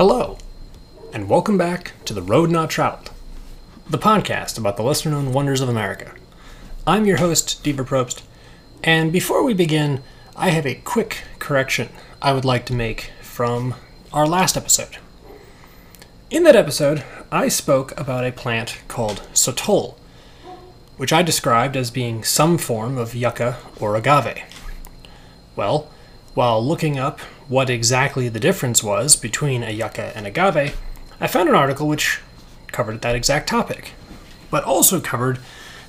Hello, and welcome back to The Road Not Traveled, the podcast about the lesser known wonders of America. I'm your host, Deaver Probst, and before we begin, I have a quick correction I would like to make from our last episode. In that episode, I spoke about a plant called sotol, which I described as being some form of yucca or agave. Well, while looking up what exactly the difference was between a yucca and agave, I found an article which covered that exact topic, but also covered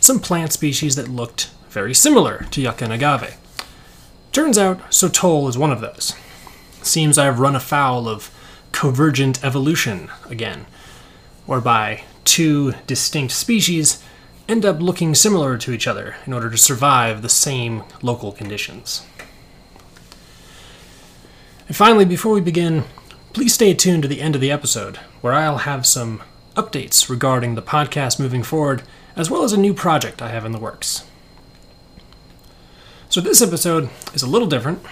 some plant species that looked very similar to yucca and agave. Turns out sotol is one of those. Seems I've run afoul of convergent evolution again, whereby two distinct species end up looking similar to each other in order to survive the same local conditions. And finally, before we begin, please stay tuned to the end of the episode, where I'll have some updates regarding the podcast moving forward, as well as a new project I have in the works. So, this episode is a little different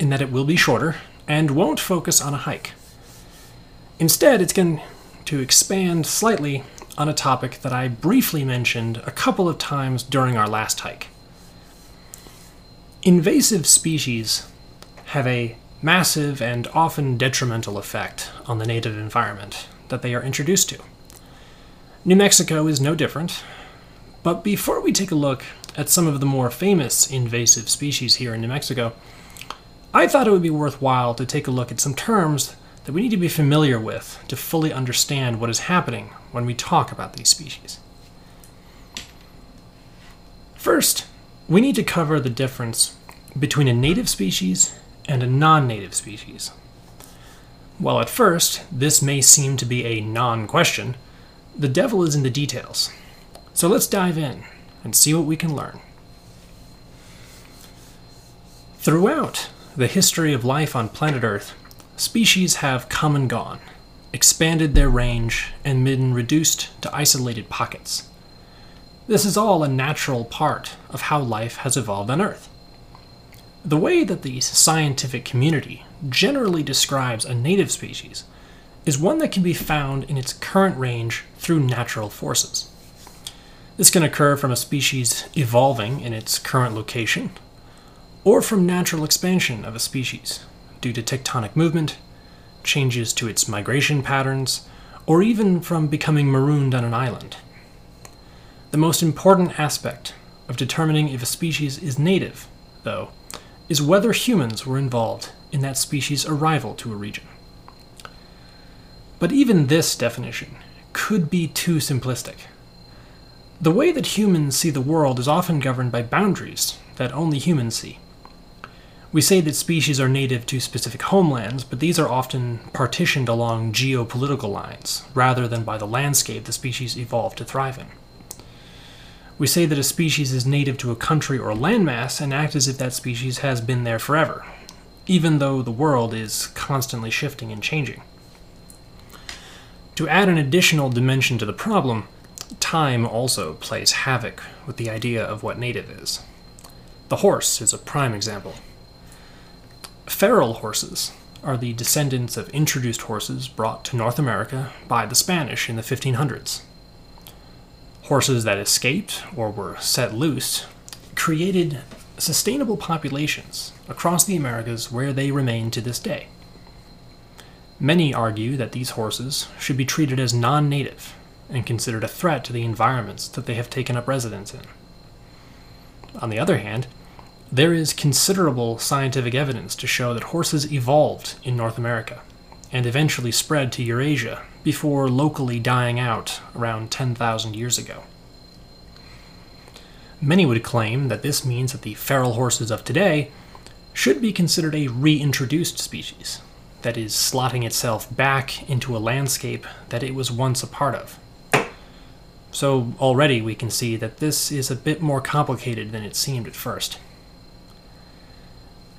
in that it will be shorter and won't focus on a hike. Instead, it's going to expand slightly on a topic that I briefly mentioned a couple of times during our last hike. Invasive species have a massive and often detrimental effect on the native environment that they are introduced to. New Mexico is no different, but before we take a look at some of the more famous invasive species here in New Mexico, I thought it would be worthwhile to take a look at some terms that we need to be familiar with to fully understand what is happening when we talk about these species. First, we need to cover the difference between a native species and a non native species. While at first this may seem to be a non question, the devil is in the details. So let's dive in and see what we can learn. Throughout the history of life on planet Earth, species have come and gone, expanded their range, and been reduced to isolated pockets. This is all a natural part of how life has evolved on Earth. The way that the scientific community generally describes a native species is one that can be found in its current range through natural forces. This can occur from a species evolving in its current location, or from natural expansion of a species due to tectonic movement, changes to its migration patterns, or even from becoming marooned on an island. The most important aspect of determining if a species is native, though, is whether humans were involved in that species' arrival to a region. But even this definition could be too simplistic. The way that humans see the world is often governed by boundaries that only humans see. We say that species are native to specific homelands, but these are often partitioned along geopolitical lines, rather than by the landscape the species evolved to thrive in. We say that a species is native to a country or landmass and act as if that species has been there forever, even though the world is constantly shifting and changing. To add an additional dimension to the problem, time also plays havoc with the idea of what native is. The horse is a prime example. Feral horses are the descendants of introduced horses brought to North America by the Spanish in the 1500s. Horses that escaped or were set loose created sustainable populations across the Americas where they remain to this day. Many argue that these horses should be treated as non native and considered a threat to the environments that they have taken up residence in. On the other hand, there is considerable scientific evidence to show that horses evolved in North America and eventually spread to Eurasia before locally dying out around 10,000 years ago. Many would claim that this means that the feral horses of today should be considered a reintroduced species, that is, slotting itself back into a landscape that it was once a part of. So already we can see that this is a bit more complicated than it seemed at first.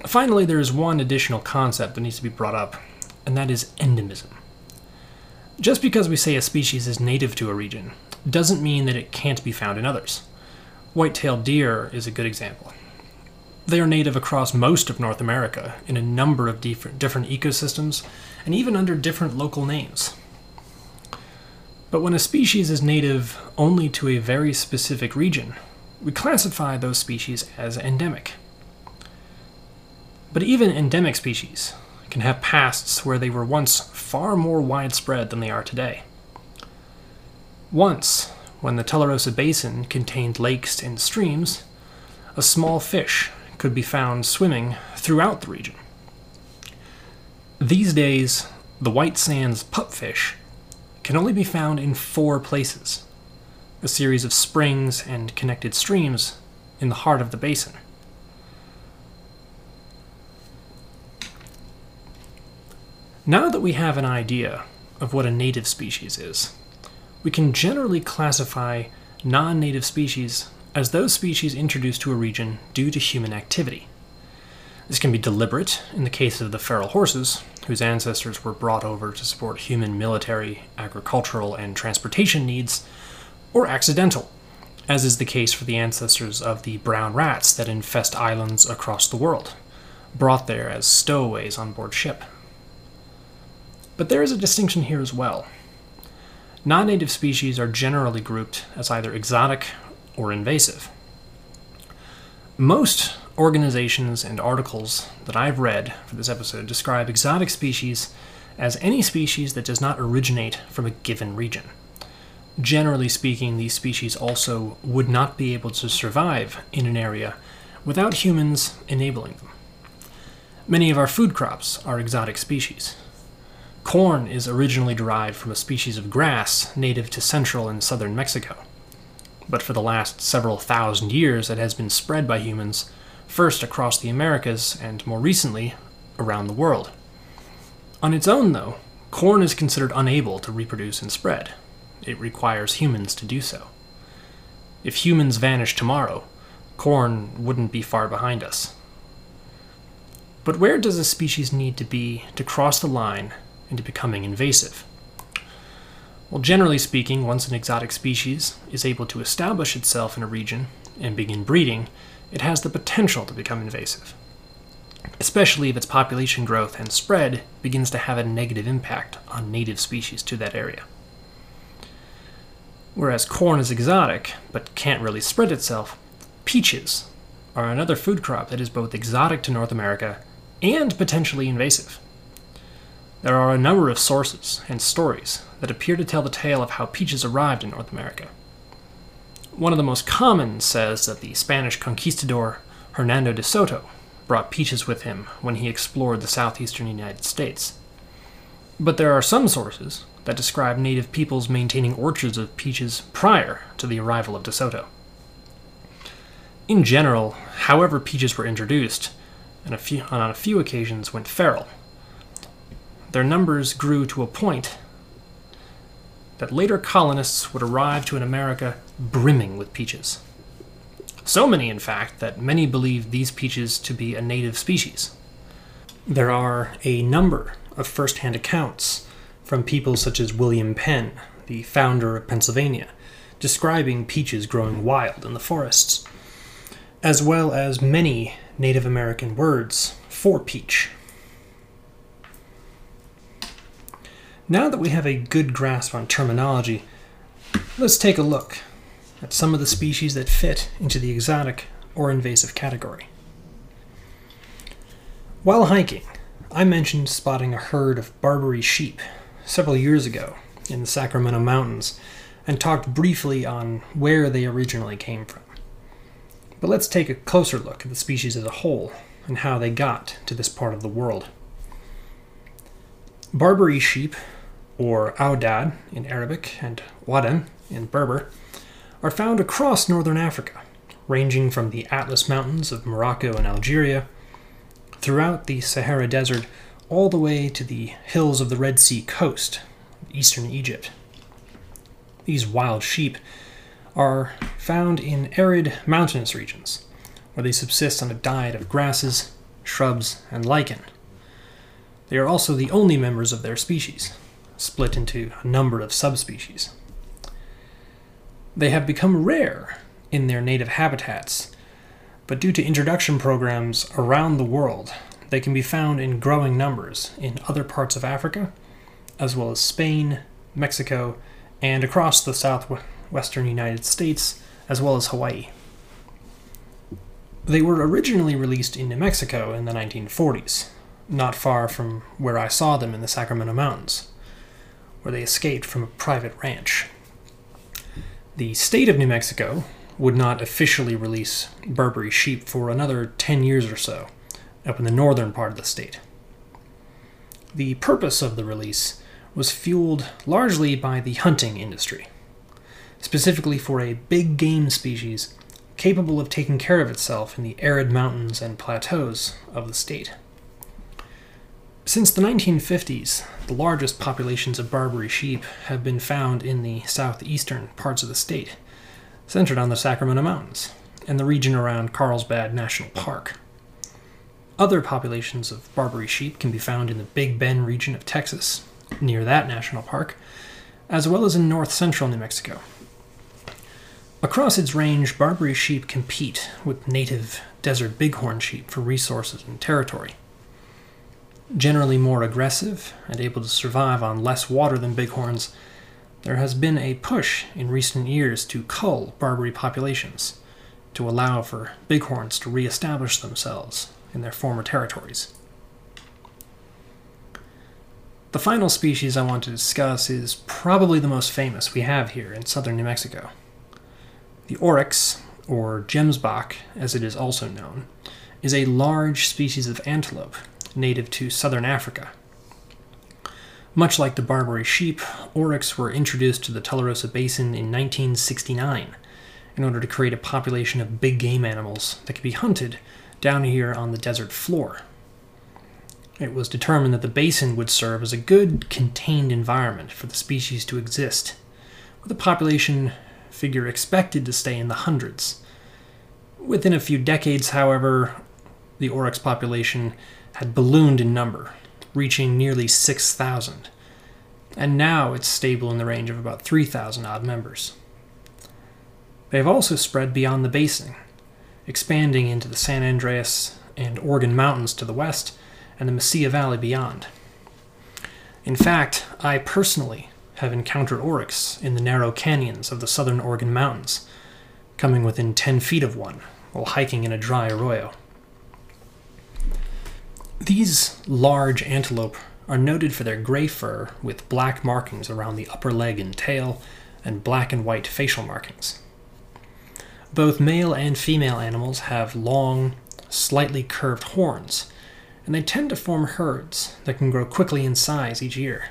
Finally, there is one additional concept that needs to be brought up, and that is endemism. Just because we say a species is native to a region doesn't mean that it can't be found in others. White tailed deer is a good example. They are native across most of North America in a number of different, different ecosystems and even under different local names. But when a species is native only to a very specific region, we classify those species as endemic. But even endemic species can have pasts where they were once far more widespread than they are today. Once, when the Tularosa Basin contained lakes and streams, a small fish could be found swimming throughout the region. These days, the white sands pupfish can only be found in four places a series of springs and connected streams in the heart of the basin. Now that we have an idea of what a native species is, we can generally classify non native species as those species introduced to a region due to human activity. This can be deliberate in the case of the feral horses, whose ancestors were brought over to support human military, agricultural, and transportation needs, or accidental, as is the case for the ancestors of the brown rats that infest islands across the world, brought there as stowaways on board ship. But there is a distinction here as well. Non native species are generally grouped as either exotic or invasive. Most organizations and articles that I've read for this episode describe exotic species as any species that does not originate from a given region. Generally speaking, these species also would not be able to survive in an area without humans enabling them. Many of our food crops are exotic species. Corn is originally derived from a species of grass native to central and southern Mexico. But for the last several thousand years, it has been spread by humans, first across the Americas and more recently around the world. On its own, though, corn is considered unable to reproduce and spread. It requires humans to do so. If humans vanish tomorrow, corn wouldn't be far behind us. But where does a species need to be to cross the line into becoming invasive. Well, generally speaking, once an exotic species is able to establish itself in a region and begin breeding, it has the potential to become invasive, especially if its population growth and spread begins to have a negative impact on native species to that area. Whereas corn is exotic but can't really spread itself, peaches are another food crop that is both exotic to North America and potentially invasive. There are a number of sources and stories that appear to tell the tale of how peaches arrived in North America. One of the most common says that the Spanish conquistador Hernando de Soto brought peaches with him when he explored the southeastern United States. But there are some sources that describe native peoples maintaining orchards of peaches prior to the arrival of De Soto. In general, however peaches were introduced, and a few, on a few occasions went feral, their numbers grew to a point that later colonists would arrive to an America brimming with peaches. So many, in fact, that many believe these peaches to be a native species. There are a number of first hand accounts from people such as William Penn, the founder of Pennsylvania, describing peaches growing wild in the forests, as well as many Native American words for peach. Now that we have a good grasp on terminology, let's take a look at some of the species that fit into the exotic or invasive category. While hiking, I mentioned spotting a herd of Barbary sheep several years ago in the Sacramento Mountains and talked briefly on where they originally came from. But let's take a closer look at the species as a whole and how they got to this part of the world. Barbary sheep or Aoudad in Arabic and Waddan in Berber, are found across northern Africa, ranging from the Atlas Mountains of Morocco and Algeria, throughout the Sahara Desert, all the way to the hills of the Red Sea coast, eastern Egypt. These wild sheep are found in arid mountainous regions, where they subsist on a diet of grasses, shrubs, and lichen. They are also the only members of their species, split into a number of subspecies. They have become rare in their native habitats, but due to introduction programs around the world, they can be found in growing numbers in other parts of Africa, as well as Spain, Mexico, and across the southwestern United States, as well as Hawaii. They were originally released in New Mexico in the 1940s, not far from where I saw them in the Sacramento Mountains, where they escaped from a private ranch. The state of New Mexico would not officially release Barbary sheep for another 10 years or so, up in the northern part of the state. The purpose of the release was fueled largely by the hunting industry, specifically for a big game species capable of taking care of itself in the arid mountains and plateaus of the state. Since the 1950s, the largest populations of Barbary sheep have been found in the southeastern parts of the state, centered on the Sacramento Mountains and the region around Carlsbad National Park. Other populations of Barbary sheep can be found in the Big Bend region of Texas, near that national park, as well as in north central New Mexico. Across its range, Barbary sheep compete with native desert bighorn sheep for resources and territory. Generally more aggressive and able to survive on less water than bighorns, there has been a push in recent years to cull Barbary populations to allow for bighorns to reestablish themselves in their former territories. The final species I want to discuss is probably the most famous we have here in southern New Mexico. The oryx, or gemsbok as it is also known, is a large species of antelope native to southern Africa. Much like the Barbary sheep, oryx were introduced to the Tularosa Basin in 1969 in order to create a population of big game animals that could be hunted down here on the desert floor. It was determined that the basin would serve as a good contained environment for the species to exist, with a population figure expected to stay in the hundreds. Within a few decades, however, the oryx population had ballooned in number, reaching nearly 6,000, and now it's stable in the range of about 3,000 odd members. They have also spread beyond the basin, expanding into the San Andres and Organ Mountains to the west and the Mesilla Valley beyond. In fact, I personally have encountered oryx in the narrow canyons of the southern Organ Mountains, coming within 10 feet of one while hiking in a dry arroyo. These large antelope are noted for their gray fur with black markings around the upper leg and tail and black and white facial markings. Both male and female animals have long, slightly curved horns, and they tend to form herds that can grow quickly in size each year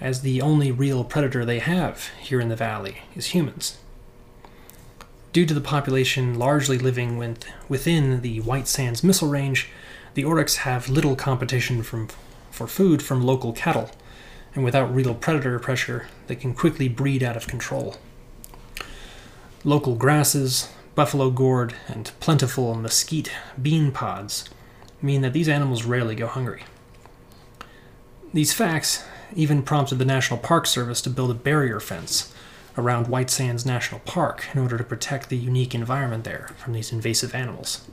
as the only real predator they have here in the valley is humans. Due to the population largely living within the White Sands Missile Range, the oryx have little competition from, for food from local cattle, and without real predator pressure, they can quickly breed out of control. Local grasses, buffalo gourd, and plentiful mesquite bean pods mean that these animals rarely go hungry. These facts even prompted the National Park Service to build a barrier fence around White Sands National Park in order to protect the unique environment there from these invasive animals.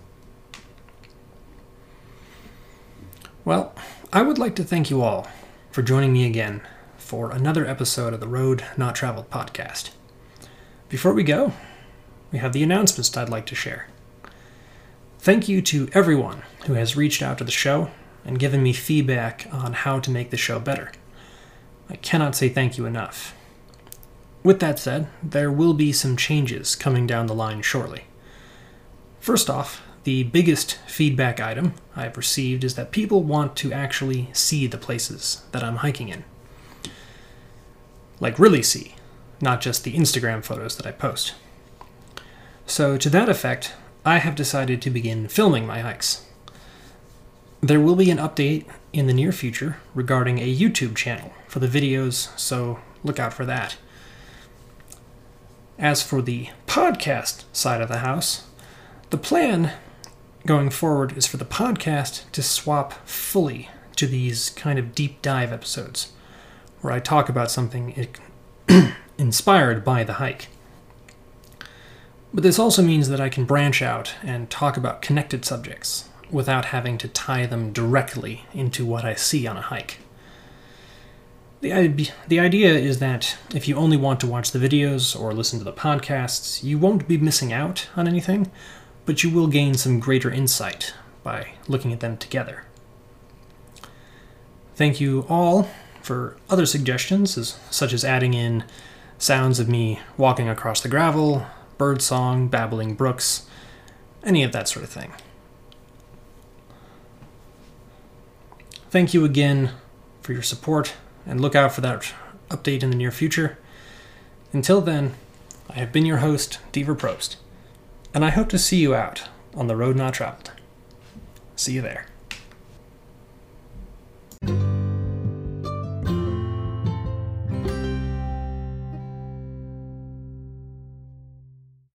Well, I would like to thank you all for joining me again for another episode of the Road Not Traveled podcast. Before we go, we have the announcements that I'd like to share. Thank you to everyone who has reached out to the show and given me feedback on how to make the show better. I cannot say thank you enough. With that said, there will be some changes coming down the line shortly. First off, the biggest feedback item I've received is that people want to actually see the places that I'm hiking in. Like, really see, not just the Instagram photos that I post. So, to that effect, I have decided to begin filming my hikes. There will be an update in the near future regarding a YouTube channel for the videos, so look out for that. As for the podcast side of the house, the plan going forward is for the podcast to swap fully to these kind of deep dive episodes where I talk about something inspired by the hike. But this also means that I can branch out and talk about connected subjects without having to tie them directly into what I see on a hike. The, the idea is that if you only want to watch the videos or listen to the podcasts, you won't be missing out on anything, but you will gain some greater insight by looking at them together. Thank you all for other suggestions, as, such as adding in sounds of me walking across the gravel, birdsong, babbling brooks, any of that sort of thing. Thank you again for your support, and look out for that update in the near future. Until then, I have been your host, Deaver Probst, and I hope to see you out on the road not traveled. See you there.